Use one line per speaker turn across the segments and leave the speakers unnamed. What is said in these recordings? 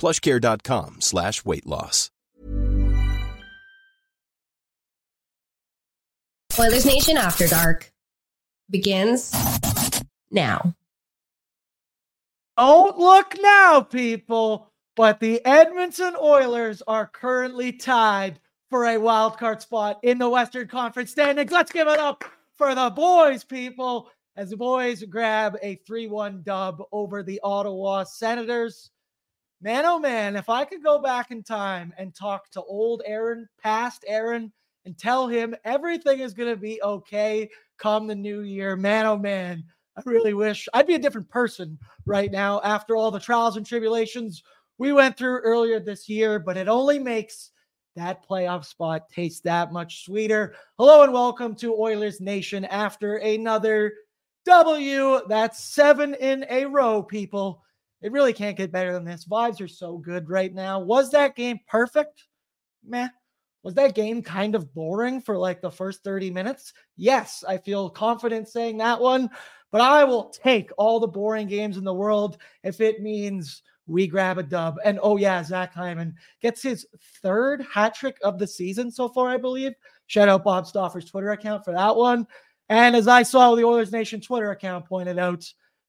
plushcare.com slash weight loss.
Oilers Nation After Dark begins now.
Don't look now, people, but the Edmonton Oilers are currently tied for a wild card spot in the Western Conference standings. Let's give it up for the boys, people, as the boys grab a 3 1 dub over the Ottawa Senators. Man, oh man, if I could go back in time and talk to old Aaron, past Aaron, and tell him everything is going to be okay come the new year, man, oh man, I really wish I'd be a different person right now after all the trials and tribulations we went through earlier this year, but it only makes that playoff spot taste that much sweeter. Hello and welcome to Oilers Nation after another W. That's seven in a row, people. It really can't get better than this. Vibes are so good right now. Was that game perfect? Meh. Was that game kind of boring for like the first 30 minutes? Yes, I feel confident saying that one, but I will take all the boring games in the world if it means we grab a dub. And oh, yeah, Zach Hyman gets his third hat trick of the season so far, I believe. Shout out Bob Stauffer's Twitter account for that one. And as I saw the Oilers Nation Twitter account pointed out,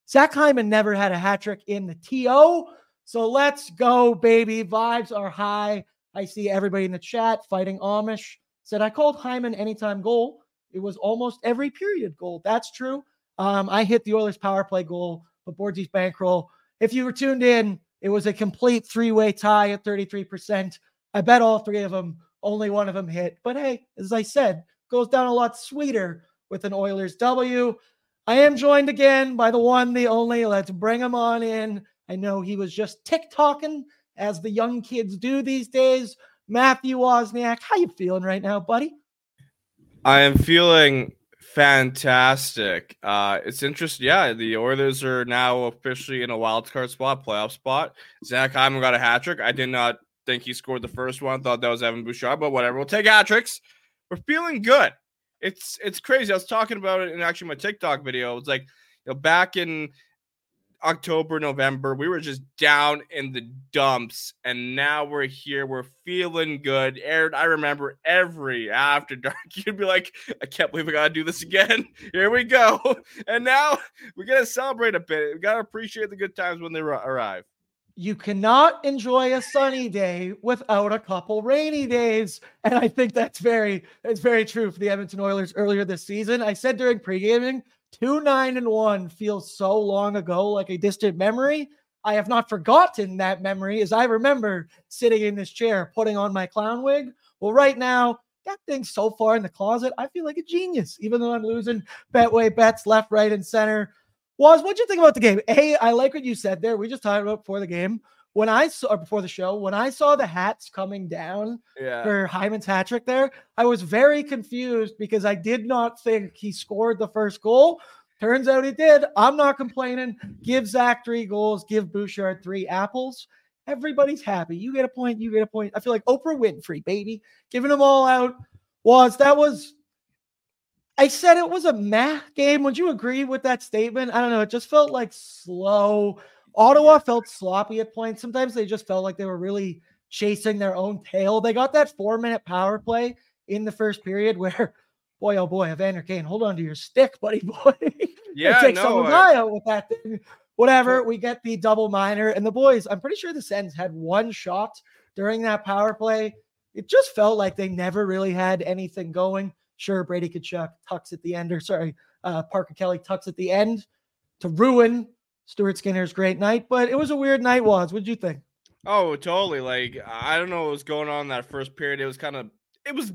Zach Hyman never had a hat trick in the TO. So let's go, baby. Vibes are high. I see everybody in the chat fighting Amish. Said I called Hyman anytime goal. It was almost every period goal. That's true. Um, I hit the Oilers power play goal, but Boardsy's bankroll. If you were tuned in, it was a complete three-way tie at 33%. I bet all three of them, only one of them hit. But hey, as I said, goes down a lot sweeter with an Oilers W. I am joined again by the one, the only. Let's bring him on in. I know he was just tick TikToking as the young kids do these days. Matthew Wozniak, how you feeling right now, buddy?
I am feeling fantastic. Uh, it's interesting. Yeah, the Oilers are now officially in a wild card spot, playoff spot. Zach Hyman got a hat trick. I did not think he scored the first one. Thought that was Evan Bouchard, but whatever. We'll take hat tricks. We're feeling good. It's it's crazy. I was talking about it in actually my TikTok video. It's like you know back in October, November, we were just down in the dumps, and now we're here. We're feeling good. Aaron, I remember every after dark, you'd be like, I can't believe we gotta do this again. Here we go. And now we gotta celebrate a bit. We gotta appreciate the good times when they arrive.
You cannot enjoy a sunny day without a couple rainy days. And I think that's very, that's very true for the Edmonton Oilers earlier this season. I said during pre-gaming, Two nine and one feels so long ago, like a distant memory. I have not forgotten that memory as I remember sitting in this chair, putting on my clown wig. Well, right now, that thing's so far in the closet. I feel like a genius, even though I'm losing betway bets left, right, and center. Woz what'd you think about the game? Hey, I like what you said there. We just talked about before the game. When I saw before the show, when I saw the hats coming down
Yeah.
for Hyman's hat trick there, I was very confused because I did not think he scored the first goal. Turns out he did. I'm not complaining. Give Zach three goals, give Bouchard three apples. Everybody's happy. You get a point, you get a point. I feel like Oprah Winfrey, baby, giving them all out. Was that was I said it was a math game. Would you agree with that statement? I don't know. It just felt like slow. Ottawa felt sloppy at points. Sometimes they just felt like they were really chasing their own tail. They got that four minute power play in the first period where, boy, oh boy, Evander Kane, hold on to your stick, buddy boy.
Yeah,
take
no,
someone's
I-
eye out with that thing. Whatever, we get the double minor, and the boys. I'm pretty sure the Sens had one shot during that power play. It just felt like they never really had anything going. Sure, Brady Tkachuk tucks at the end, or sorry, uh, Parker Kelly tucks at the end to ruin Stuart Skinner's great night. But it was a weird night. Woz what'd you think?
Oh, totally. Like I don't know what was going on that first period. It was kind of it was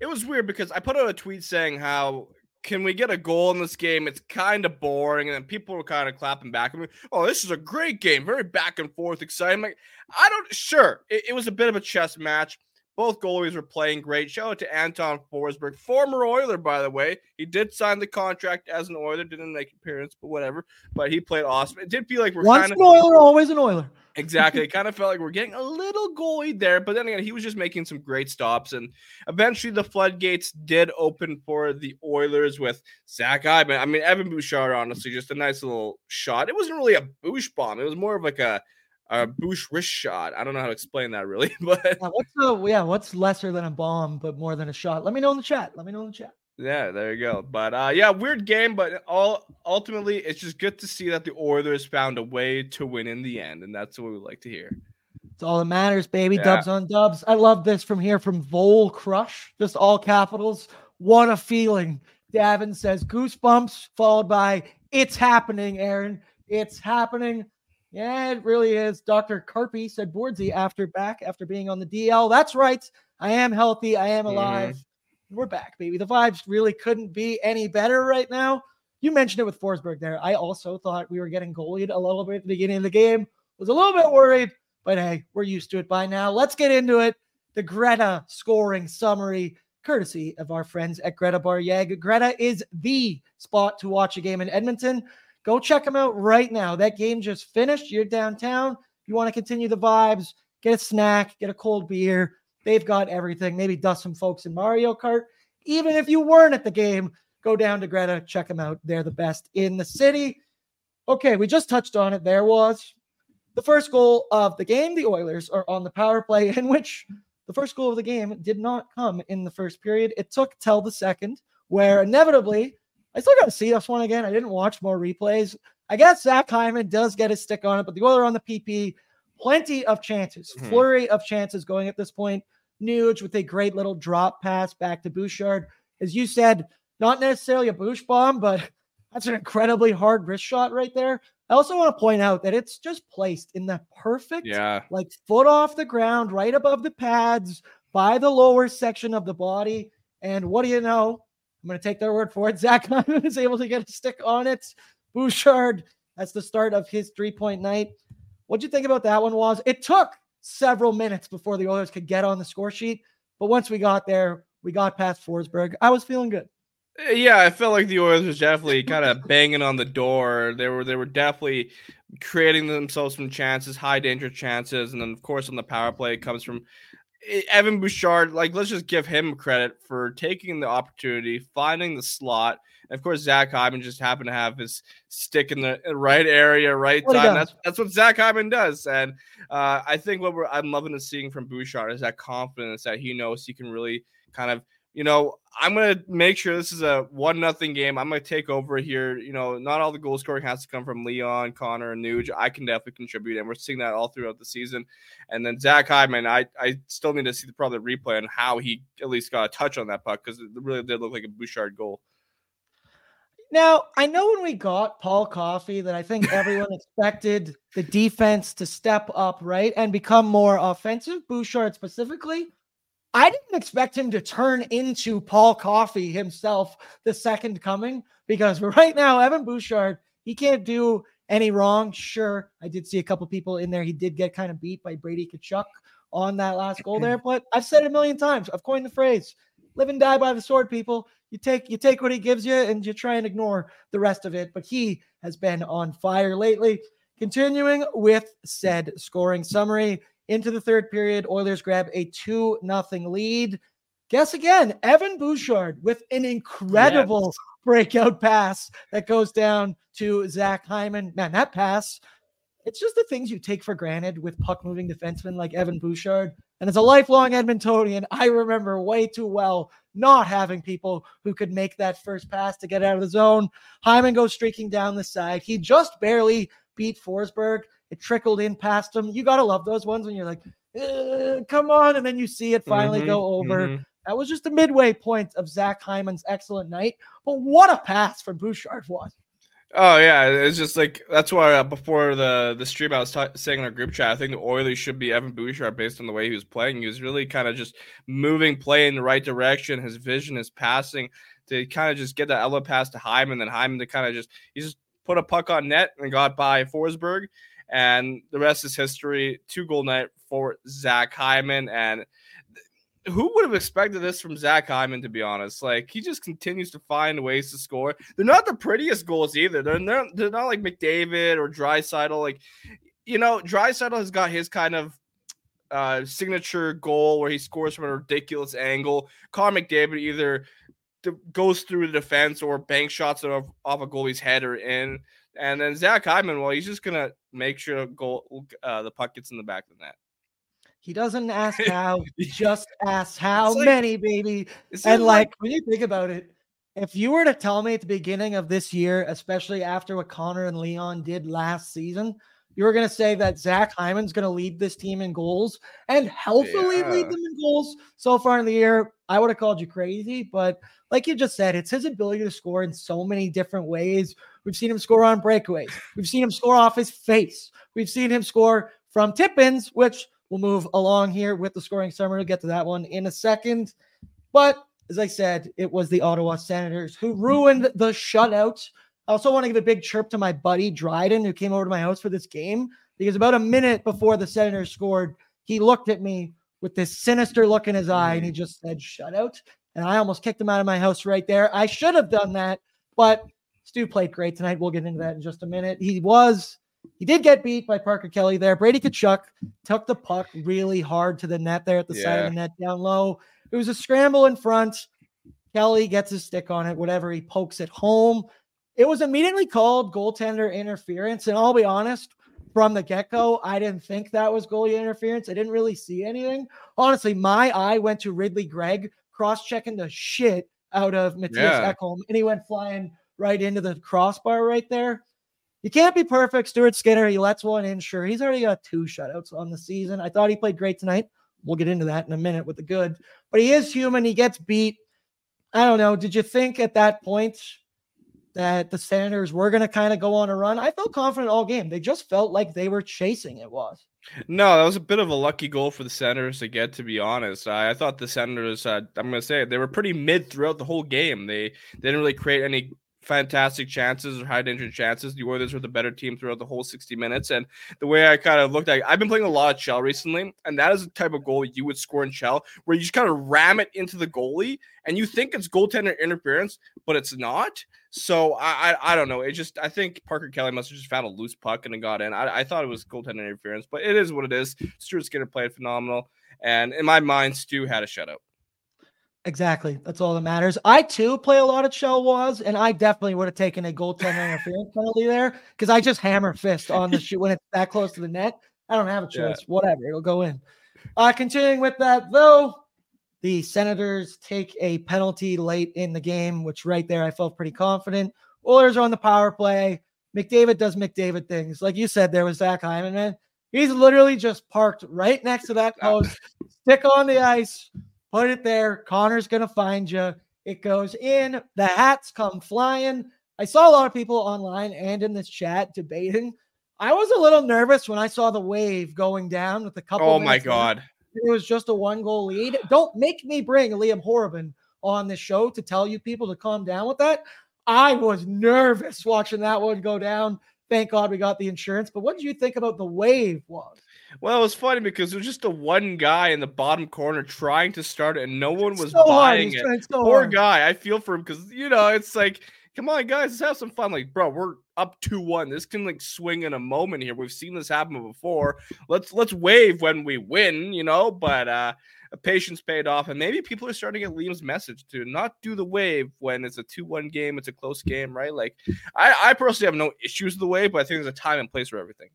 it was weird because I put out a tweet saying how can we get a goal in this game? It's kind of boring, and then people were kind of clapping back at me. Oh, this is a great game, very back and forth, exciting. Like I don't sure it, it was a bit of a chess match. Both goalies were playing great. Shout out to Anton Forsberg, former Oiler, by the way. He did sign the contract as an Oiler, didn't make appearance, but whatever. But he played awesome. It did feel like we're
Once
kind
an Oiler, always an Oiler.
Exactly. It kind of felt like we're getting a little goalie there, but then again, he was just making some great stops. And eventually the floodgates did open for the Oilers with Zach Hyman. I mean, Evan Bouchard, honestly, just a nice little shot. It wasn't really a boosh bomb. It was more of like a, a boosh wrist shot. I don't know how to explain that really, but
Yeah, what's the yeah? What's lesser than a bomb but more than a shot? Let me know in the chat. Let me know in the chat.
yeah, there you go. But uh yeah, weird game, but all ultimately it's just good to see that the Oilers found a way to win in the end, and that's what we like to hear.
It's all that matters, baby.
Yeah.
Dubs on dubs. I love this from here from Vol Crush, just all capitals. What a feeling. Davin says goosebumps, followed by it's happening, Aaron. It's happening. Yeah, it really is. Dr. Carpy said Boardsy after back after being on the DL. That's right. I am healthy. I am
Mhm.
alive. We're back, baby. The vibes really couldn't be any better right now. You mentioned it with Forsberg there. I also thought we were getting goalied a little bit at the beginning of the game. Was a little bit worried, but hey, we're used to it by now. Let's get into it. The Greta scoring summary, courtesy of our friends at Greta Bar YEG. Greta is the spot to watch a game in Edmonton. Go check them out right now. That game just finished. You're downtown. You want to continue the vibes, get a snack, get a cold beer. They've got everything. Maybe dust some folks in Mario Kart. Even if you weren't at the game, go down to Greta, check them out. They're the best in the city. Okay, we just touched on it. There was the first goal of the game. The Oilers are on the power play, in which the first goal of the game did not come in the first period. It took till the second, where inevitably, I still got to see this one again. I didn't watch more replays. I guess Zach Hyman does get his stick on it, but the Oilers on the PP, plenty of chances,
Mhm.
flurry of chances going at this point. Nuge with a great little drop pass back to Bouchard. As you said, not necessarily a boosh bomb, but that's an incredibly hard wrist shot right there. I also want to point out that it's just placed in the perfect,
Yeah.
like foot off the ground, right above the pads, by the lower section of the body. And what do you know? I'm going to take their word for it. Zach is able to get a stick on it. Bouchard, that's the start of his three point night. What'd you think about that one, Woz? It took several minutes before the Oilers could get on the score sheet. But once we got there, we got past Forsberg. I was feeling good.
Uh, Yeah, I felt like the Oilers was definitely kind of banging on the door. They were they were definitely creating themselves some chances, high danger chances, and then of course on the power play it comes from Evan Bouchard. Like let's just give him credit for taking the opportunity, finding the slot. And of course, Zach Hyman just happened to have his stick in the right area, right
What
time. That's that's what Zach Hyman does. And uh, I think what we're I'm loving to seeing from Bouchard is that confidence that he knows he can really kind of you know, I'm gonna make sure this is a one nothing game. I'm gonna take over here. You know, not all the goal scoring has to come from Leon, Connor, and Nuge. I can definitely contribute, and we're seeing that all throughout the season. And then Zach Hyman, I I still need to see the probably replay on how he at least got a touch on that puck because it really did look like a Bouchard goal.
Now, I know when we got Paul Coffey that I think everyone expected the defense to step up, right? And become more offensive, Bouchard specifically. I didn't expect him to turn into Paul Coffey himself, the second coming, because right now, Evan Bouchard, he can't do any wrong. Sure, I did see a couple people in there. He did get kind of beat by Brady Tkachuk on that last goal there, but I've said it a million times. I've coined the phrase live and die by the sword, people. You take you take what he gives you and you try and ignore the rest of it. But he has been on fire lately. Continuing with said scoring summary into the third period, Oilers grab a 2 nothing lead. Guess again, Evan Bouchard with an incredible yes. breakout pass that goes down to Zach Hyman. Man, that pass, it's just the things you take for granted with puck moving defensemen like Evan Bouchard. And as a lifelong Edmontonian, I remember way too well not having people who could make that first pass to get out of the zone. Hyman goes streaking down the side. He just barely beat Forsberg. It trickled in past him. You got to love those ones when you're like, come on. And then you see it finally mm-hmm, go over. Mm-hmm. That was just a midway point of Zach Hyman's excellent night. But what a pass from Bouchard was.
Oh yeah, it's just like that's why uh, before the the stream I was ta- saying in our group chat, I think the Oilers should be Evan Bouchard based on the way he was playing. He was really kind of just moving play in the right direction. His vision, his passing, to kind of just get that element pass to Hyman, then Hyman to kind of just he's just put a puck on net and got by Forsberg, and the rest is history. Two goal night for Zach Hyman, and who would have expected this from Zach Hyman, to be honest? Like, he just continues to find ways to score. They're not the prettiest goals either. They're not, they're not like McDavid or Draisaitl. Like, you know, Draisaitl has got his kind of uh, signature goal where he scores from a ridiculous angle. Connor McDavid either goes through the defense or bank shots off, off a goalie's head or in. And then Zach Hyman, well, he's just going to make sure goal, uh, the puck gets in the back of the net.
He doesn't ask how, he just asks how like, many, baby. And like, like when you think about it, if you were to tell me at the beginning of this year, especially after what Connor and Leon did last season, you were going to say that Zach Hyman's going to lead this team in goals and healthily yeah. lead them in goals so far in the year. I would have called you crazy, but like you just said, it's his ability to score in so many different ways. We've seen him score on breakaways. We've seen him score off his face. We've seen him score from tip ins, which We'll move along here with the scoring summary. We'll get to that one in a second. But as I said, it was the Ottawa Senators who ruined the shutout. I also want to give a big chirp to my buddy Dryden, who came over to my house for this game, because about a minute before the Senators scored, he looked at me with this sinister look in his eye and he just said, shut out. And I almost kicked him out of my house right there. I should have done that, but Stu played great tonight. We'll get into that in just a minute. He was he did get beat by Parker Kelly there. Brady Tkachuk took the puck really hard to the net there at the yeah. side of the net down low. It was a scramble in front. Kelly gets his stick on it, whatever. He pokes it home. It was immediately called goaltender interference. And I'll be honest, from the get go, I didn't think that was goalie interference. I didn't really see anything. Honestly, my eye went to Ridley Greig cross checking the shit out of Mattias yeah. Ekholm, and he went flying right into the crossbar right there. You can't be perfect. Stuart Skinner, he lets one in. Sure, he's already got two shutouts on the season. I thought he played great tonight. We'll get into that in a minute with the good, but he is human. He gets beat. I don't know. Did you think at that point that the Senators were going to kind of go on a run? I felt confident all game. They just felt like they were chasing it was.
No, that was a bit of a lucky goal for the Senators to get. To be honest, I, I thought the Senators. Uh, I'm going to say they were pretty mid throughout the whole game. They, they didn't really create any fantastic chances or high danger chances. The Oilers were the better team throughout the whole 60 minutes. And the way I kind of looked at it, I've been playing a lot of Chell recently, and that is the type of goal you would score in Chell, where you just kind of ram it into the goalie and you think it's goaltender interference, but it's not. So I, I, I don't know. It just I think Parker Kelly must have just found a loose puck and it got in. I, I thought it was goaltender interference, but it is what it is. Stuart Skinner played phenomenal, and in my mind, Stu had a shutout.
Exactly. That's all that matters. I too play a lot of shell was, and I definitely would have taken a goaltender interference penalty there because I just hammer fist on the shoot when it's that close to the net. I don't have a choice. Yeah. Whatever, it'll go in. Uh, continuing with that, though, the Senators take a penalty late in the game, which right there I felt pretty confident. Oilers are on the power play. McDavid does McDavid things. Like you said, there was Zach Hyman, man. He's literally just parked right next to that post, stick on the ice, Put it there. Connor's going to find you. It goes in. The hats come flying. I saw a lot of people online and in this chat debating. I was a little nervous when I saw the wave going down with a couple.
Oh my god!
It was just a one goal lead. Don't make me bring Liam Horriban on the show to tell you people to calm down with that. I was nervous watching that one go down. Thank God we got the insurance. But what did you think about the wave Woz?
Well, it was funny because it was just a one guy in the bottom corner trying to start it, and no one was
So
buying it.
so
Poor
hard.
guy. I feel for him because you know it's like, come on, guys, let's have some fun. Like, bro, we're up two one. This can like swing in a moment here. We've seen this happen before. Let's let's wave when we win, you know. But uh patience paid off, and maybe people are starting to get Liam's message to not do the wave when it's a two one game. It's a close game, right? Like, I I personally have no issues with the wave, but I think there's a time and place for everything.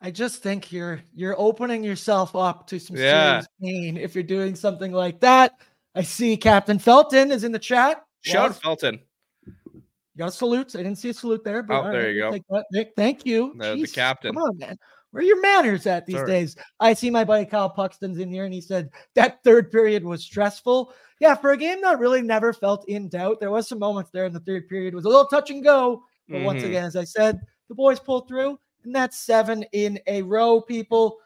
I just think you're you're opening yourself up to some
Yeah.
serious pain if you're doing something like that. I see Captain Felton is in the chat.
Shout Felton.
You got a salute. I didn't see a salute there. But
Oh, there
right,
you go.
Nick, thank you.
The- the captain.
Come on, man. Where are your manners at these
Sorry.
days? I see my buddy Kyle Puxton's in here and he said that third period was stressful. Yeah, for a game that really never felt in doubt, there was some moments there in the third period. It was a little touch and go. But once
Mhm.
again, as I said, the boys pulled through, and that's seven in a row, people.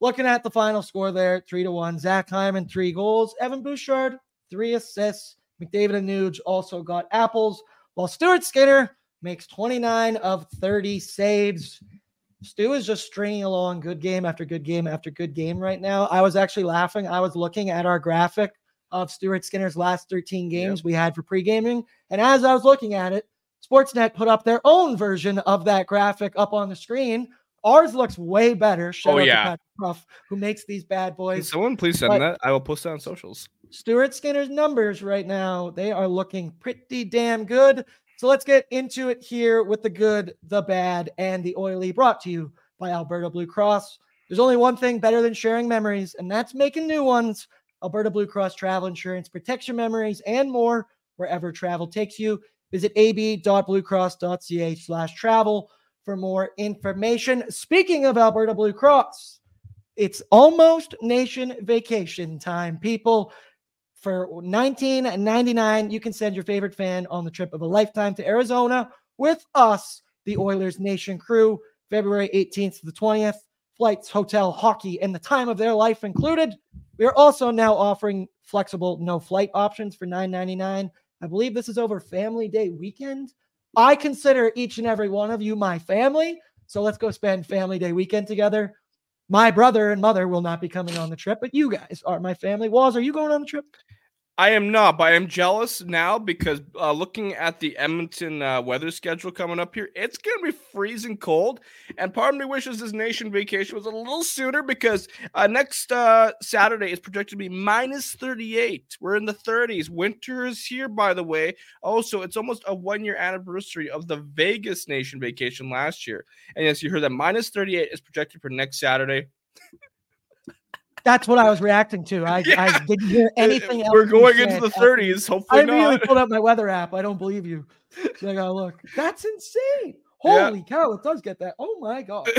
Looking at the final score there, three to one. Zach Hyman, three goals. Evan Bouchard, three assists. McDavid and Nuge also got apples, while Stuart Skinner makes 29 of 30 saves. Stu is just stringing along good game after good game after good game right now. I was actually laughing. I was looking at our graphic of Stuart Skinner's last 13 games we had for pre-gaming. And as I was looking at it, Sportsnet put up their own version of that graphic up on the screen. Ours looks way better. Shout
Oh,
out
yeah.
Ruff, who makes these bad
Can
boys.
someone please send
But-
that? I will post it on socials.
Stuart Skinner's numbers right now, they are looking pretty damn good. So let's get into it here with the good, the bad, and the oily brought to you by Alberta Blue Cross. There's only one thing better than sharing memories, and that's making new ones. Alberta Blue Cross travel insurance protects your memories and more wherever travel takes you. Visit ab.bluecross.ca slash travel for more information. Speaking of Alberta Blue Cross, it's almost nation vacation time, people. For $19.99, you can send your favorite fan on the trip of a lifetime to Arizona with us, the Oilers Nation crew, February 18th to the 20th. Flights, hotel, hockey, and the time of their life included. We are also now offering flexible no flight options for $9.99. I believe this is over Family Day weekend. I consider each and every one of you my family. So let's go spend Family Day weekend together. My brother and mother will not be coming on the trip, but you guys are my family. Woz, are you going on the trip?
I am not, but I am jealous now because uh, looking at the Edmonton uh, weather schedule coming up here, it's going to be freezing cold. And part of me wishes this nation vacation was a little sooner because uh, next uh, Saturday is projected to be minus 38. We're in the 30s. Winter is here, by the way. Also, it's almost a one year anniversary of the Vegas nation vacation last year. And yes, you heard that minus 38 is projected for next Saturday.
That's what I was reacting to. I, I didn't hear anything else.
We're going into the
after-
30s.
I
Hopefully
immediately
not.
pulled up my weather app. I don't believe you. So I gotta look. That's insane.
Yeah.
Holy cow, it does get that. Oh my god.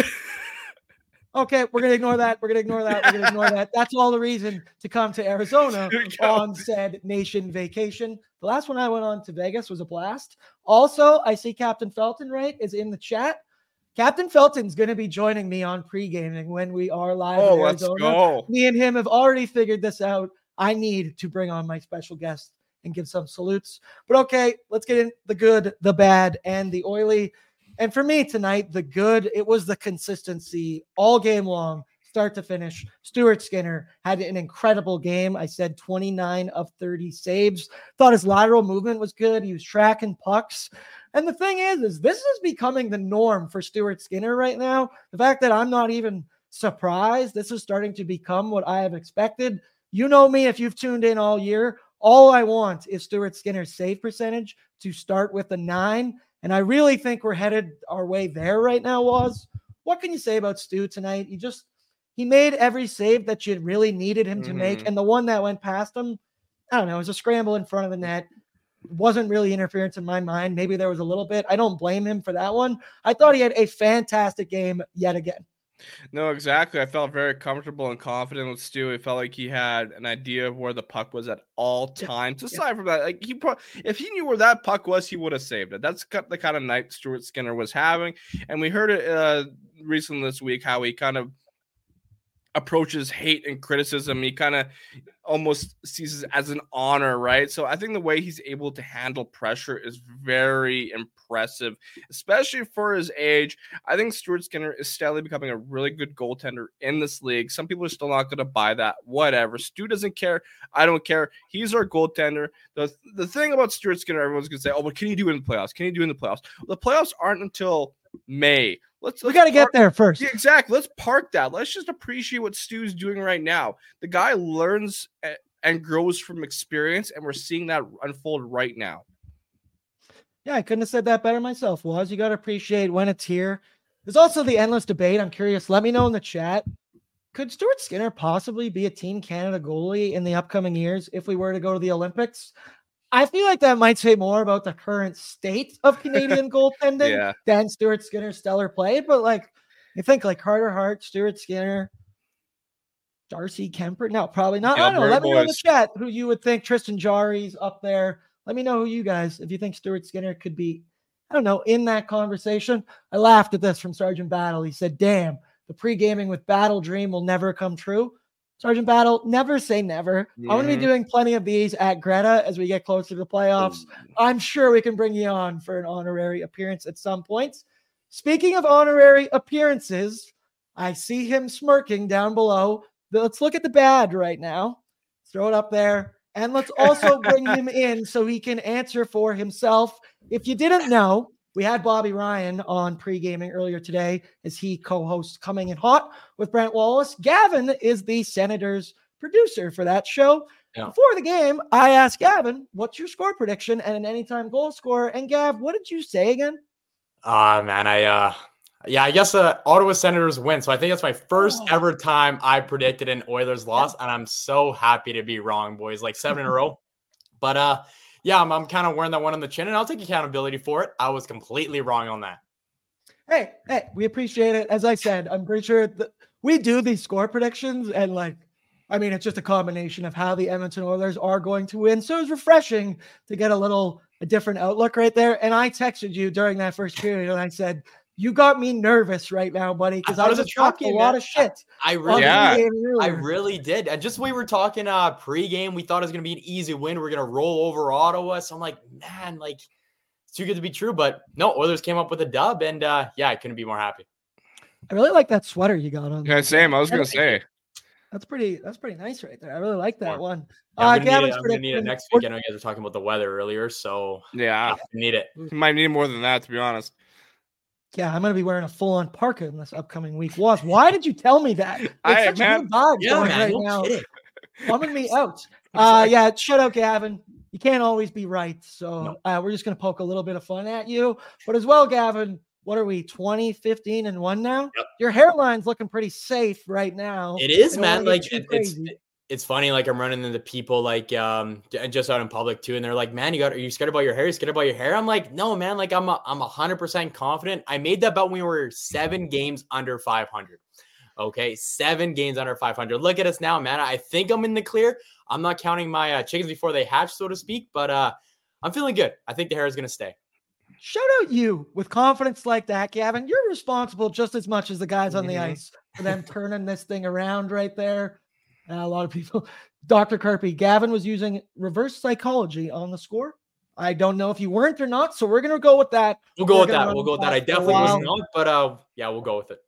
Okay, we're gonna ignore that. We're gonna ignore that. We're gonna ignore that. That's all the reason to come to Arizona on said nation vacation. The last one I went on to Vegas was a blast. Also, I see Captain Felton right is in the chat. Captain Felton's going to be joining me on pre-gaming when we are live
Oh,
in
let's go.
Me and him have already figured this out. I need to bring on my special guest and give some salutes. But okay, let's get in the good, the bad, and the oily. And for me tonight, the good, it was the consistency all game long, start to finish. Stuart Skinner had an incredible game. I said 29 of 30 saves. Thought his lateral movement was good. He was tracking pucks. And the thing is, is this is becoming the norm for Stuart Skinner right now. The fact that I'm not even surprised, this is starting to become what I have expected. You know me, if you've tuned in all year, all I want is Stuart Skinner's save percentage to start with a nine. And I really think we're headed our way there right now, Woz. What can you say about Stu tonight? He just he made every save that you really needed him to make.
Mhm.
And the one that went past him, I don't know, it was a scramble in front of the net. Wasn't really interference in my mind. Maybe there was a little bit. I don't blame him for that one. I thought he had a fantastic game yet again.
No, exactly. I felt very comfortable and confident with Stu. It felt like he had an idea of where the puck was at all times.
yeah.
Aside from that, like he, pro- if he knew where that puck was, he would have saved it. That's the kind of night Stuart Skinner was having, and we heard it uh, recently this week how he kind of approaches hate and criticism. He kind of almost sees it as an honor, right? So I think the way he's able to handle pressure is very impressive, especially for his age. I think Stuart Skinner is steadily becoming a really good goaltender in this league. Some people are still not going to buy that. Whatever. Stu doesn't care. I don't care. He's our goaltender. The, the thing about Stuart Skinner, everyone's going to say, oh, but can he do in the playoffs? Can he do in the playoffs? The playoffs aren't until May. Let's,
we got to get there first.
Yeah, exactly. Let's park that. Let's just appreciate what Stu's doing right now. The guy learns and grows from experience, and we're seeing that unfold right now.
Yeah, I couldn't have said that better myself. Woz you got to appreciate when it's here. There's also the endless debate. I'm curious. Let me know in the chat. Could Stuart Skinner possibly be a Team Canada goalie in the upcoming years if we were to go to the Olympics? I feel like that might say more about the current state of Canadian goaltending yeah. than Stuart Skinner's stellar play. But like, you think like Carter Hart, Stuart Skinner, Darcy Kuemper. No, probably not. I don't know. Let boys. me know in the chat who you would think Tristan Jarry's up there. Let me know who you guys, if you think Stuart Skinner could be, I don't know, in that conversation. I laughed at this from Sergeant Battle. He said, "Damn, the pre-gaming with Battle Dream will never come true." Sergeant Battle, never say never. Mm-hmm. I'm going to be doing plenty of these at Greta as we get closer to the playoffs. I'm sure we can bring you on for an honorary appearance at some points. Speaking of honorary appearances, I see him smirking down below. Let's look at the bad right now. Throw it up there. And let's also bring him in so he can answer for himself. If you didn't know, we had Bobby Ryan on pre gaming earlier today as he co hosts Coming in Hot with Brent Wallace. Gavin is the Senators producer for that show. Yeah. Before the game, I asked Gavin, what's your score prediction and an anytime goal scorer? And Gav, what did you say again?
Ah, uh, man, I, uh, yeah, I guess the uh, Ottawa Senators win. So I think that's my first oh. ever time I predicted an Oilers loss. And I'm so happy to be wrong, boys, like seven in a row. But, uh, yeah, I'm, I'm kind of wearing that one on the chin, and I'll take accountability for it. I was completely wrong on that.
Hey, hey, we appreciate it. As I said, I'm pretty sure we do these score predictions, and like, I mean, it's just a combination of how the Edmonton Oilers are going to win. So it's refreshing to get a little a different outlook right there. And I texted you during that first period, and I said, you got me nervous right now, buddy, because I, I was talking a lot of shit.
I, I really, yeah. I really did. And just we were talking uh pregame, we thought it was gonna be an easy win. We're gonna roll over Ottawa. So I'm like, man, like it's too good to be true. But no, Oilers came up with a dub, and uh yeah, I couldn't be more happy.
I really like that sweater you got on.
Yeah, same. I was gonna say.
That's pretty. That's pretty nice right there. I really like that one.
Yeah, uh, Gavin's need it, I'm need it next week. I know you guys were talking about the weather earlier, so
yeah,
need it.
You might need more than that, to be honest.
Yeah, I'm gonna be wearing a full on parka in this upcoming week. Woz why did you tell me that? It's
I, such man,
good vibes yeah, man, right now. Bumming me out. Uh, yeah, shut out, Gavin. You can't always be right. So no. uh, we're just gonna poke a little bit of fun at you. But as well, Gavin, what are we 20 15 and 1 now yep. your hairline's looking pretty safe right now
it is man like it, it's it's funny, like I'm running into people like um just out in public too, and they're like, "Man, you got are you scared about your hair? You scared about your hair?" I'm like, "No, man. Like I'm a, I'm hundred percent confident. I made that bet when we were seven games under 500. Okay, seven games under 500. Look at us now, man. I think I'm in the clear. I'm not counting my uh, chickens before they hatch, so to speak, but uh I'm feeling good. I think the hair is gonna stay.
Shout out you with confidence like that, Gavin. You're responsible just as much as the guys on the mm-hmm. ice for them turning this thing around right there. A lot of people, Dr. Carpy, Gavin was using reverse psychology on the score. I don't know if you weren't or not, so we're gonna go with that.
We'll go we're with that. We'll go with that. I definitely wasn't but uh, yeah, we'll go with it.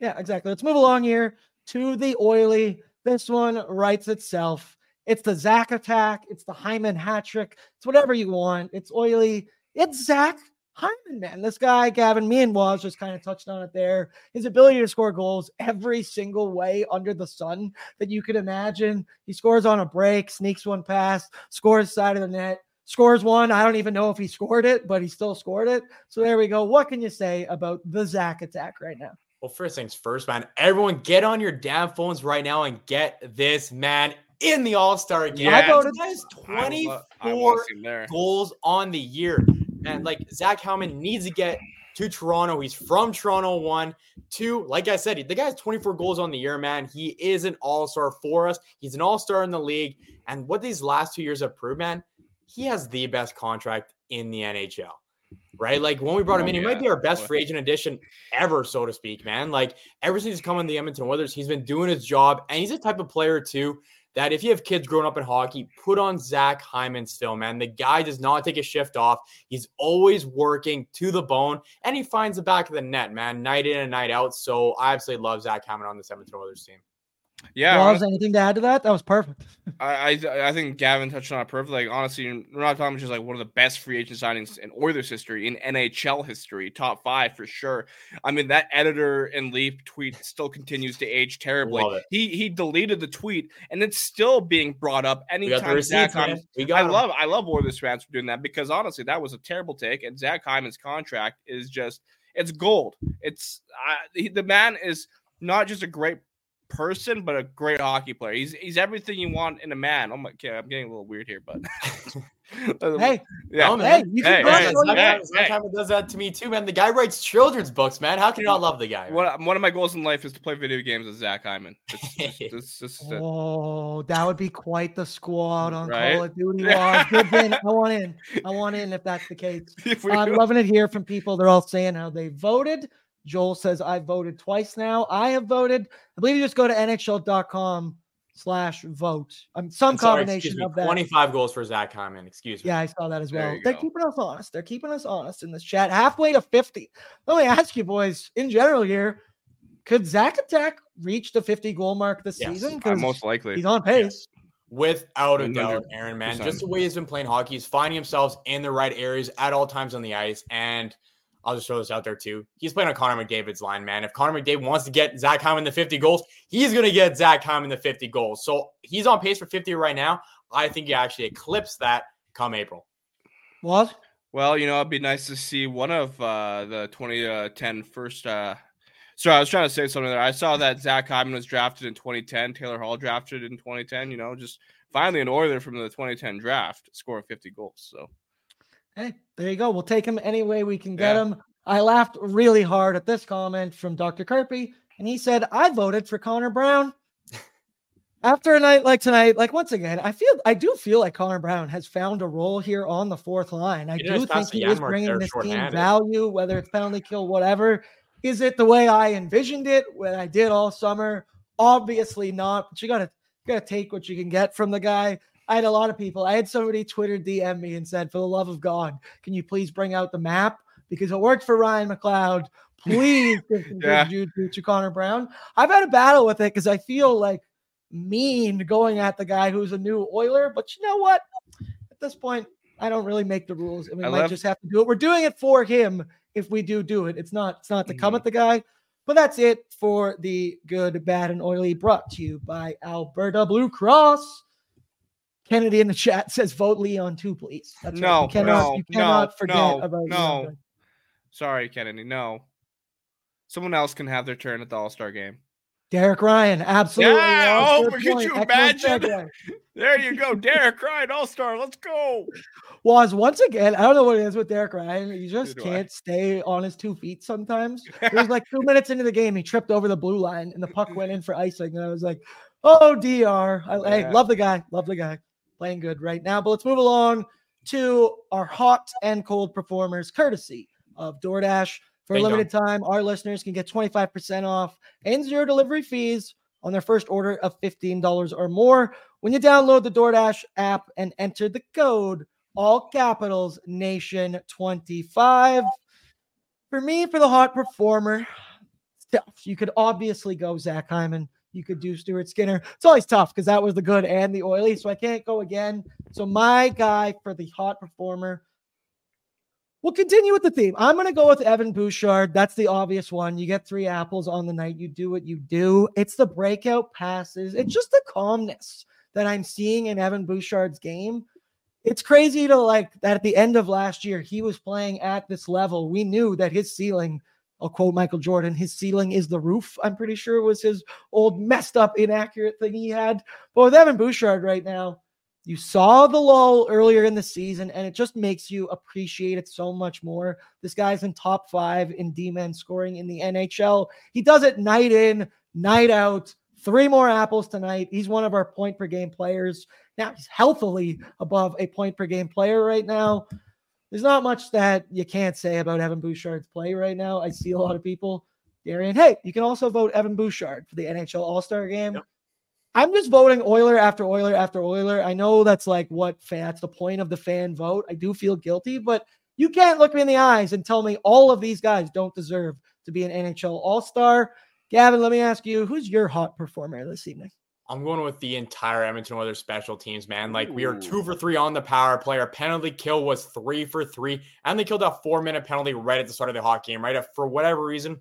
Yeah, exactly. Let's move along here to the oily. This one writes itself. It's the Zach attack. It's the Hyman hat trick. It's whatever you want. It's oily. It's Zach Hyman, man. This guy, Gavin, me and Woz just kind of touched on it there. His ability to score goals every single way under the sun that you could imagine. He scores on a break, sneaks one past, scores side of the net, scores one. I don't even know if he scored it, but he still scored it. So there we go. What can you say about the Zach attack right now?
Well, first things first, man. Everyone get on your damn phones right now and get this man in the All Star game. Yeah, I voted. 24 goals on the year. And mm-hmm. like Zach Hyman needs to get to Toronto. He's from Toronto. One, two. Like I said, the guy has 24 goals on the year, man. He is an all star for us. He's an all star in the league. And what these last two years have proved, man, he has the best contract in the NHL. right? Like when we brought him oh, in, he yeah. might be our best free agent addition ever, so to speak, man. Like ever since he's come in the Edmonton Oilers, he's been doing his job, and he's a type of player too that if you have kids growing up in hockey, put on Zach Hyman still, man. The guy does not take a shift off. He's always working to the bone, and he finds the back of the net, man, night in and night out. So I absolutely love Zach Hyman on the Edmonton Oilers team.
Yeah.
Woz anything to add to that? That was perfect.
I, I, I think Gavin touched on it perfectly. Like honestly, we're not talking just like one of the best free agent signings in Oilers history, in NHL history, top five for sure. I mean, that editor and leap tweet still continues to age terribly. He he deleted the tweet, and it's still being brought up anytime Zach Hyman. I love I love Oilers fans for doing that because honestly, that was a terrible take, and Zach Hyman's contract is just it's gold. It's uh, the man is not just a great person, but a great hockey player. He's he's everything you want in a man. Oh my god, I'm getting a little weird here, but
hey,
yeah, oh, man, you hey, hey, hey, hey. does that to me too, man. The guy writes children's books, man. How can you not love the guy?
One, one of my goals in life is to play video games with Zach Hyman.
It's, it's, it's, oh, that would be quite the squad on right? Call of Duty. Good I want in. I want in if that's the case. I'm loving it here from people. They're all saying how they voted. Joel says, I voted twice now. I have voted. I believe you just go to nhl.com slash vote. Um, some sorry, combination of that.
25 goals for Zach Hyman. Excuse me.
Yeah, I saw that as well. They're go. keeping us honest. They're keeping us honest in this chat. Halfway to 50. Let me ask you, boys, in general here, could Zach Attack reach the 50 goal mark this yes, season?
Uh, most likely.
He's on pace. Yes.
Without a doubt, Aaron, man. Just the way he's been playing hockey, he's finding himself in the right areas at all times on the ice. And – I'll just throw this out there too. He's playing on Connor McDavid's line, man. If Connor McDavid wants to get Zach Hyman the 50 goals, he's going to get Zach Hyman the 50 goals. So he's on pace for 50 right now. I think he actually eclipsed that come April.
What?
Well, you know, it'd be nice to see one of uh, the 2010 first. Uh, sorry, I was trying to say something there. I saw that Zach Hyman was drafted in 2010. Taylor Hall drafted in 2010. You know, just finally an Oiler from the 2010 draft scoring 50 goals. So
Hey, there you go. We'll take him any way we can get yeah. him. I laughed really hard at this comment from Dr. Kirby, and he said, I voted for Connor Brown. After a night like tonight, like once again, I feel I do feel like Connor Brown has found a role here on the fourth line. I do think he is bringing this team value, whether it's penalty kill, whatever. Is it the way I envisioned it when I did all summer? Obviously not, but you gotta gotta take what you can get from the guy. I had a lot of people. I had somebody Twitter DM me and said, "For the love of God, can you please bring out the map because it worked for Ryan McLeod. Please yeah. good to Connor Brown." I've had a battle with it because I feel like mean going at the guy who's a new Oiler, but you know what? At this point, I don't really make the rules, and we I might love- just have to do it. We're doing it for him if we do do it. It's not. It's not to come mm-hmm. at the guy. But that's it for the good, bad, and oily brought to you by Alberta Blue Cross. Kennedy in the chat says vote Leon too, please.
That's no, right. you cannot, no, you cannot no, forget no, about no. Leon. Sorry, Kennedy. No. Someone else can have their turn at the All Star game.
Derek Ryan, absolutely.
Yeah, oh, could you imagine? There you go, Derek Ryan, All Star. Let's go.
Woz once again, I don't know what it is with Derek Ryan. He just can't stay on his two feet sometimes. It was like two minutes into the game, he tripped over the blue line and the puck went in for icing. And I was like, oh, DR. I, yeah. Hey, love the guy. Love the guy playing good right now. But let's move along to our hot and cold performers, courtesy of DoorDash. For a limited time, our listeners can get 25% off and zero delivery fees on their first order of $15 or more when you download the DoorDash app and enter the code all capitals nation 25 for me for the hot performer you could obviously go zach hyman you could do Stuart Skinner. It's always tough because that was the good and the oily, so I can't go again. So my guy for the hot performer. We'll continue with the theme. I'm going to go with Evan Bouchard. That's the obvious one. You get three apples on the night. You do what you do. It's the breakout passes. It's just the calmness that I'm seeing in Evan Bouchard's game. It's crazy to like that at the end of last year, he was playing at this level. We knew that his ceiling I'll quote Michael Jordan, his ceiling is the roof. I'm pretty sure it was his old messed up, inaccurate thing he had. But with Evan Bouchard right now, you saw the lull earlier in the season, and it just makes you appreciate it so much more. This guy's in top five in D men scoring in the NHL. He does it night in, night out. Three more apples tonight. He's one of our point per game players. Now he's healthily above a point per game player right now. There's not much that you can't say about Evan Bouchard's play right now. I see a lot of people, Darian. Hey, you can also vote Evan Bouchard for the NHL All Star game. Yep. I'm just voting Oiler after Oiler after Oiler. I know that's like what fan, that's the point of the fan vote. I do feel guilty, but you can't look me in the eyes and tell me all of these guys don't deserve to be an NHL All Star. Gavin, let me ask you, who's your hot performer this evening?
I'm going with the entire Edmonton Oilers special teams, man. Like we are two for three on the power play. Our penalty kill was three for three, and they killed a four minute penalty right at the start of the hockey game. Right, if for whatever reason,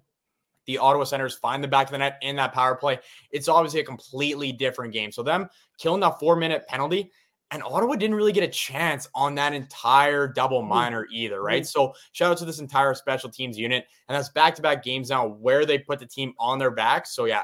the Ottawa Senators find the back of the net in that power play. It's obviously a completely different game. So them killing that four minute penalty, and Ottawa didn't really get a chance on that entire double mm. minor either, right? Mm. So shout out to this entire special teams unit, and that's back to back games now where they put the team on their back. So yeah,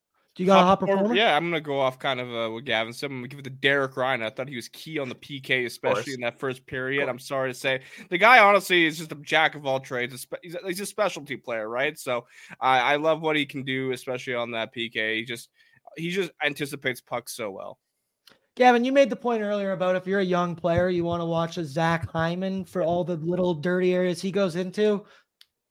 Do you got a hot performer?
Yeah, I'm gonna go off kind of uh, with Gavin. So I'm gonna give it to Derek Ryan. I thought he was key on the PK, especially in that first period. I'm sorry to say, the guy honestly is just a jack of all trades. He's a, he's a specialty player, right? So I, I love what he can do, especially on that PK. He just he just anticipates pucks so well.
Gavin, you made the point earlier about if you're a young player, you want to watch a Zach Hyman for all the little dirty areas he goes into.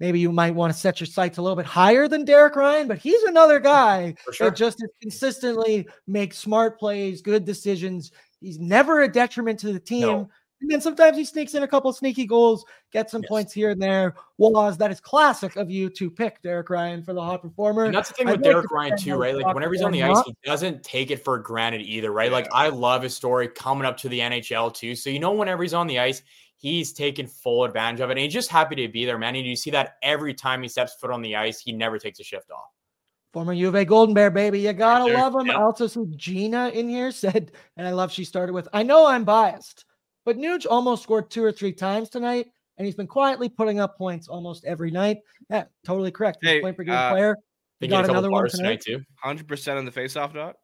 Maybe you might want to set your sights a little bit higher than Derek Ryan, but he's another guy sure. that just consistently makes smart plays, good decisions. He's never a detriment to the team. No. And then sometimes he sneaks in a couple sneaky goals, gets some yes. points here and there. Woz that is classic of you to pick Derek Ryan for the hot performer.
And that's the thing with Derek Ryan too, right? Like whenever he's on the ice, he doesn't take it for granted either, right? Like I love his story coming up to the NHL too. So you know, whenever he's on the ice, he's taken full advantage of it. And he's just happy to be there, man. And you see that every time he steps foot on the ice, he never takes a shift off.
Former U of A Golden Bear, baby. You gotta sure. love him. Yep. I also see Gina in here said, and I love she started with, I know I'm biased, but Nuge almost scored two or three times tonight, and he's been quietly putting up points almost every night. Yeah, totally correct. He's hey, point per game uh, player.
He got another one tonight, tonight too.
100% on the faceoff dot.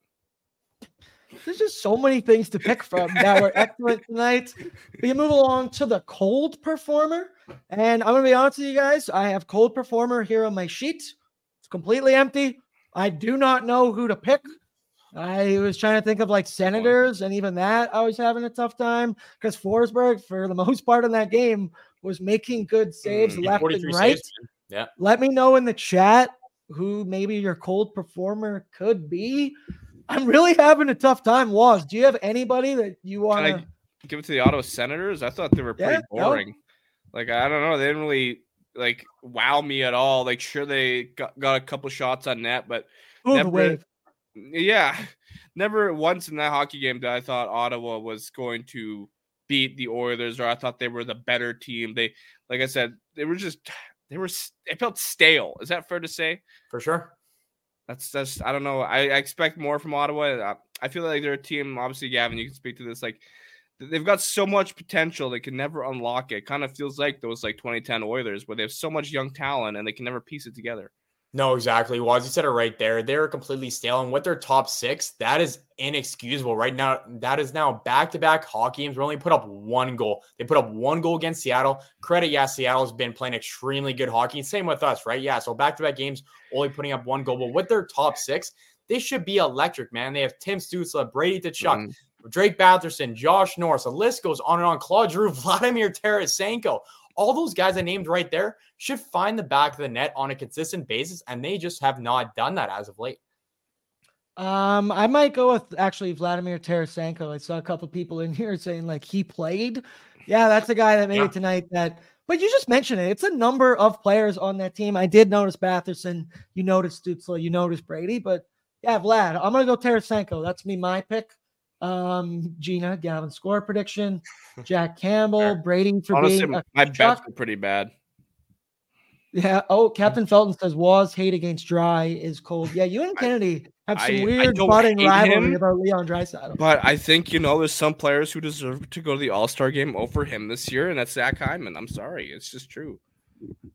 There's just so many things to pick from that were excellent tonight. We move along to the cold performer. And I'm going to be honest with you guys. I have cold performer here on my sheet. It's completely empty. I do not know who to pick. I was trying to think of like senators, and even that I was having a tough time because Forsberg, for the most part in that game, was making good saves mm, left and right. Saves,
yeah.
Let me know in the chat who maybe your cold performer could be. I'm really having a tough time. Woz do you have anybody that you want to
give it to the Ottawa Senators? I thought they were pretty yeah, boring. No. Like I don't know, they didn't really like wow me at all. Like sure they got, got a couple shots on net, but never. Yeah, never once in that hockey game that I thought Ottawa was going to beat the Oilers or I thought they were the better team. They, like I said, they were just they were. It felt stale. Is that fair to say?
For sure.
That's just I don't know. I, I expect more from Ottawa. I, I feel like they're a team. Obviously, Gavin, you can speak to this. Like they've got so much potential they can never unlock it. Kind of feels like those like 2010 Oilers where they have so much young talent and they can never piece it together.
No, exactly. Woz you said it right there. They're completely stale, and with their top six, that is inexcusable right now. That is now back-to-back hockey games. We only put up one goal. They put up one goal against Seattle. Credit, yeah, Seattle's been playing extremely good hockey. Same with us, right? Yeah, so back-to-back games, only putting up one goal. But with their top six, they should be electric, man. They have Tim Stützle, Brady Tkachuk, mm. Drake Batherson, Josh Norris. The list goes on and on. Claude Giroux, Vladimir Tarasenko all those guys I named right there should find the back of the net on a consistent basis, and they just have not done that as of late.
Um, I might go with actually Vladimir Tarasenko. I saw a couple people in here saying like he played. Yeah, that's the guy that made yeah. it tonight. That, but you just mentioned it. It's a number of players on that team. I did notice Batherson. You noticed Stützle. You noticed Brady. But yeah, Vlad. I'm gonna go Tarasenko. That's me. My pick. Um, Gina, Gavin score prediction, Jack Campbell, Brady for Honestly, being
my bets were pretty bad.
Yeah. Oh, Captain Felton says was hate against Drai is cold. Yeah, you and Kennedy have some I, weird budding rivalry him, about Leon Draisaitl.
But I think you know there's some players who deserve to go to the All Star game over him this year, and that's Zach Hyman. I'm sorry, it's just true.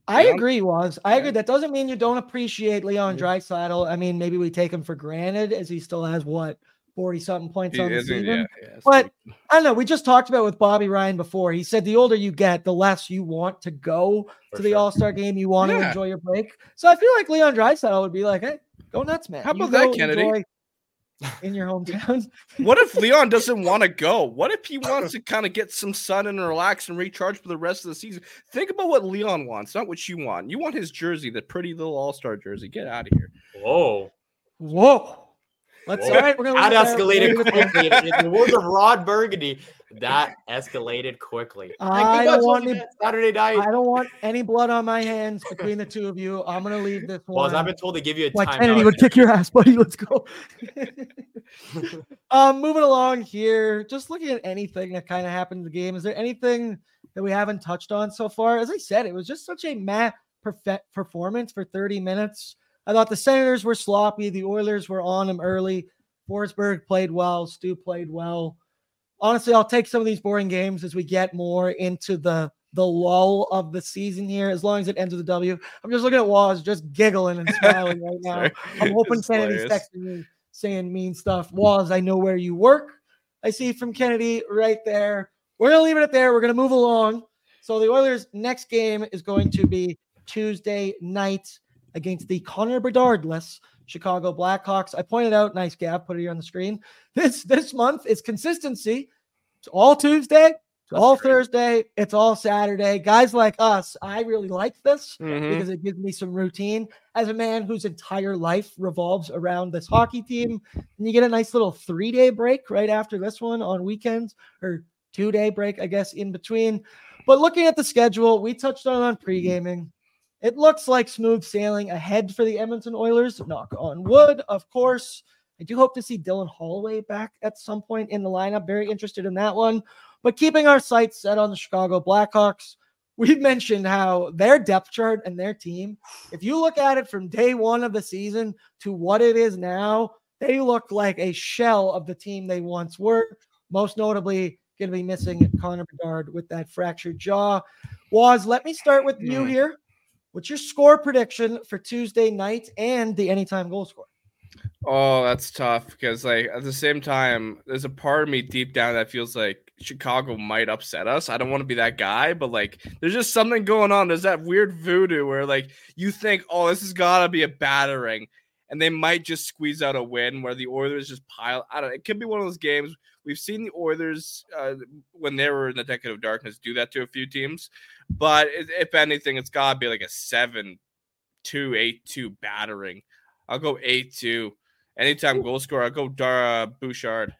I agree, Woz I agree. That doesn't mean you don't appreciate Leon Draisaitl. I mean, maybe we take him for granted as he still has what 40 something points he on the season. Yeah, yeah, but I don't know. We just talked about with Bobby Ryan before. He said the older you get, the less you want to go For to the sure. All Star game. You want yeah. to enjoy your break. So I feel like Leon Draisaitl would be like, "Hey, go nuts, man!
How about that, Kennedy?"
In your hometown.
what if Leon doesn't want to go? What if he wants to kind of get some sun and relax and recharge for the rest of the season? Think about what Leon wants, not what you want. You want his jersey, the pretty little All Star jersey. Get out of here.
Whoa.
Whoa. Let's all right. We're gonna
that escalated quickly. in the words of Ron Burgundy, that escalated quickly.
I don't want any, Saturday night. I don't want any blood on my hands between the two of you. I'm gonna leave this one.
Well, I've been told to give you a
time. Kennedy would kick your ass, buddy. Let's go. um, moving along here, just looking at anything that kind of happened in the game. Is there anything that we haven't touched on so far? As I said, it was just such a mad perfect performance for 30 minutes. I thought the Senators were sloppy. The Oilers were on them early. Forsberg played well. Stu played well. Honestly, I'll take some of these boring games as we get more into the the lull of the season here. As long as it ends with a W, I'm just looking at Woz, just giggling and smiling right now. I'm hoping Kennedy's texting me saying mean stuff. Woz, I know where you work. I see from Kennedy right there. We're gonna leave it at there. We're gonna move along. So the Oilers' next game is going to be Tuesday night against the Connor Bedardless Chicago Blackhawks. I pointed out, nice gap, put it here on the screen. This this month is consistency. It's all Tuesday, it's all great. Thursday, it's all Saturday. Guys like us, I really like this mm-hmm. because it gives me some routine. As a man whose entire life revolves around this hockey team, and you get a nice little three day break right after this one on weekends or two day break, I guess, in between. But looking at the schedule, we touched on on pre gaming. It looks like smooth sailing ahead for the Edmonton Oilers. Knock on wood, of course. I do hope to see Dylan Holloway back at some point in the lineup. Very interested in that one. But keeping our sights set on the Chicago Blackhawks, we've mentioned how their depth chart and their team, if you look at it from day one of the season to what it is now, they look like a shell of the team they once were. Most notably, going to be missing Connor Bedard with that fractured jaw. Woz, let me start with you mm. here. What's your score prediction for Tuesday night and the anytime goal score?
Oh, that's tough because like at the same time, there's a part of me deep down that feels like Chicago might upset us. I don't want to be that guy, but like there's just something going on. There's that weird voodoo where like you think, oh, this has gotta be a battering, and they might just squeeze out a win where the Oilers just pile. I don't. know. It could be one of those games we've seen the Oilers uh, when they were in the decade of darkness do that to a few teams, but if anything, it's got to be like a seven two eight two battering. I'll go eight two. Anytime goal score, I'll go Dara Bouchard.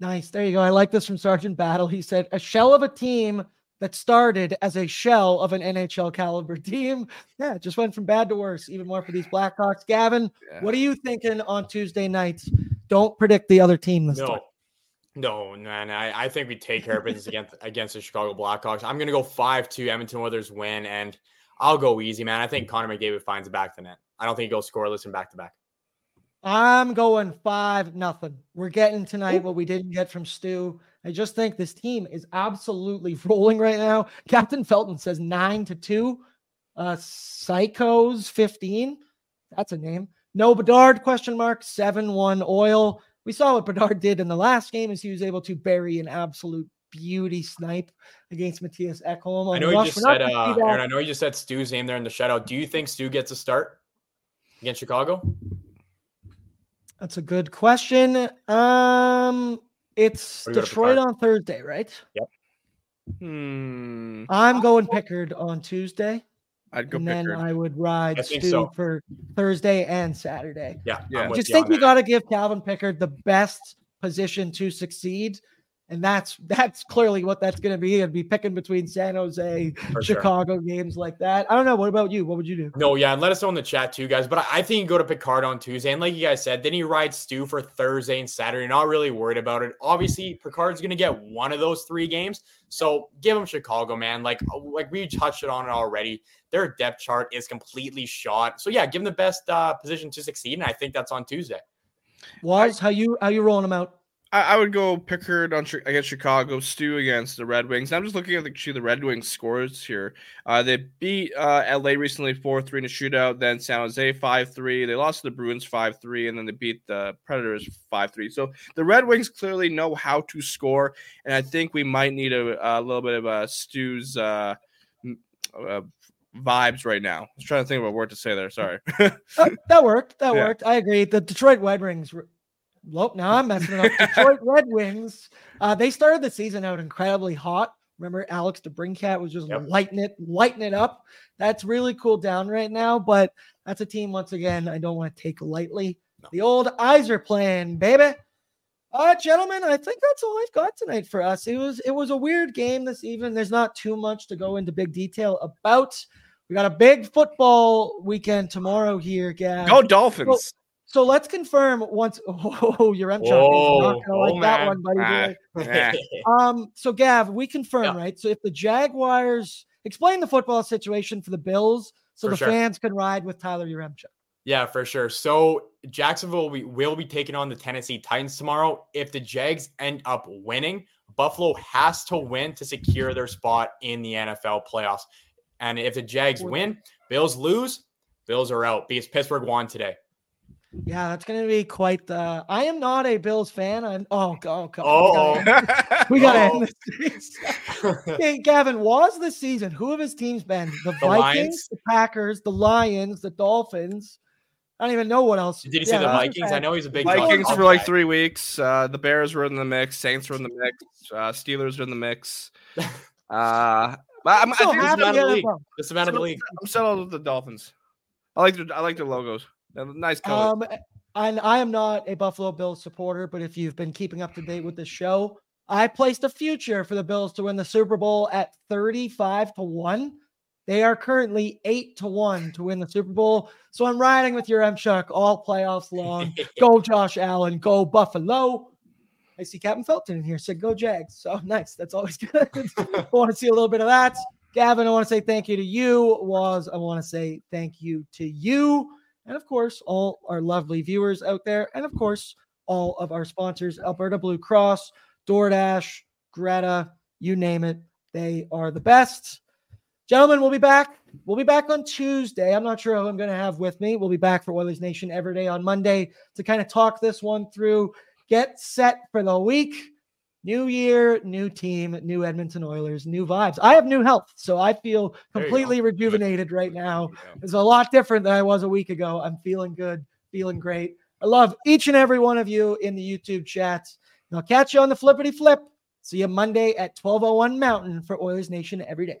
Nice. There you go. I like this from Sergeant Battle. He said, a shell of a team that started as a shell of an NHL caliber team. Yeah, it just went from bad to worse, even more for these Blackhawks. Gavin, yeah. what are you thinking on Tuesday nights? Don't predict the other team this no. time.
No, man. I, I think we take care of business against against the Chicago Blackhawks. I'm gonna go five two Edmonton Oilers win, and I'll go easy, man. I think Connor McDavid finds a back to net. I don't think he goes scoreless and back to back.
I'm going five nothing. We're getting tonight what we didn't get from Stu. I just think this team is absolutely rolling right now. Captain Felton says nine to two. Uh, Psychos 15. That's a name. No Bedard question mark. 7 1 oil. We saw what Bedard did in the last game as he was able to bury an absolute beauty snipe against Mattias Ekholm.
I know you just said, uh, Aaron, I know you just said Stu's name there in the shutout. Do you think Stu gets a start against Chicago?
That's a good question. Um, it's Detroit on Thursday, right?
Yep.
Hmm.
I'm going Pickard on Tuesday.
I'd go
and
Pickard.
then I would ride
I
Stu
so.
for Thursday and Saturday.
Yeah.
Yeah.
I'm
Just think
on
you got to give Calvin Pickard the best position to succeed. And that's that's clearly what that's going to be. It'd be picking between San Jose,
For sure.
Chicago games like that. I don't know. What about you? What would you do?
No, yeah, and let us know in the chat too, guys. But I, I think you go to Pickard on Tuesday, and like you guys said, then you ride Stu for Thursday and Saturday. Not really worried about it. Obviously, Pickard's gonna get one of those three games, so give him Chicago, man. Like like we touched it on it already. Their depth chart is completely shot. So yeah, give him the best uh, position to succeed, and I think that's on Tuesday.
Woz how you how you rolling them out?
I, I would go Pickard on against Chicago, Stu against the Red Wings. I'm just looking at the, the Red Wings scores here. Uh, they beat uh, LA recently 4 3 in a shootout, then San Jose 5 3. They lost to the Bruins 5 3, and then they beat the Predators 5 3. So the Red Wings clearly know how to score, and I think we might need a, a little bit of a Stu's uh, uh, vibes right now. I was trying to think of a word to say there. Sorry.
Uh, that worked. That
Yeah.
worked. I agree. The Detroit Red Wings. Nope, now I'm messing up. Detroit Red Wings. Uh, they started the season out incredibly hot. Remember, Alex DeBrincat was just
Yep.
lighting it, lighting it up. That's really cooled down right now. But that's a team once again I don't want to take lightly.
No.
The old eyes are playing, baby. Uh, gentlemen, I think that's all I've got tonight for us. It was it was a weird game this evening. There's not too much to go into big detail about. We got a big football weekend tomorrow here, Gav.
go Dolphins.
So let's confirm once. Oh, your M
Whoa,
not gonna
oh,
like that one, buddy.
Ah,
boy. Um, so Gav, we confirm,
Yeah.
right? So if the Jaguars explain the football situation for the Bills, so
For
the
sure.
fans can ride with Tyler Yaremchuk.
Yeah, for sure. So Jacksonville we will be taking on the Tennessee Titans tomorrow. If the Jags end up winning, Buffalo has to win to secure their spot in the NFL playoffs. And if the Jags win, Bills lose, Bills are out because Pittsburgh won today.
Yeah, that's going to be quite the. I am not a Bills fan. I'm. Oh, God. Oh,
Oh,
we got to end this. Hey, Gavin, was the season? Who have his teams been? The, Vikings,
Lions?
the Packers, the Lions, the Dolphins. I don't even know what else.
Did you say the Vikings? I know he's a big
Vikings
dog.
for like three weeks. Uh, the Bears were in the mix. Saints were in the mix. Uh, Steelers were in the mix. Uh, but I'm, I
So
think
happy
amount of
to
the
get
league.
them.
This amount of the league.
I'm settled with the Dolphins. I like their I like their logos. Nice colors.
Um, and I am not a Buffalo Bills supporter, but if you've been keeping up to date with the show, I placed a future for the Bills to win the Super Bowl at 35 to 1. They are currently 8 to 1 to win the Super Bowl. So I'm riding with Yaremchuk all playoffs long. go Josh Allen, go Buffalo. I see Captain Felton in here said go Jags. So nice. That's always good. I want to see a little bit of that. Gavin, I want to say thank you to you. Woz I want to say thank you to you. And of course, all our lovely viewers out there. And of course, all of our sponsors Alberta Blue Cross, DoorDash, Greta, you name it. They are the best. Gentlemen, we'll be back. We'll be back on Tuesday. I'm not sure who I'm going to have with me. We'll be back for Oilers Nation every day on Monday to kind of talk this one through, get set for the week. New year, new team, new Edmonton Oilers, new vibes. I have new health, so I feel
There you go.
completely rejuvenated right now. It's a lot different than I was a week ago. I'm feeling good, feeling great. I love each and every one of you in the YouTube chat. And I'll catch you on the flippity flip. See you Monday at 1201 Mountain for Oilers Nation every day.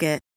Target.